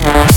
Yeah.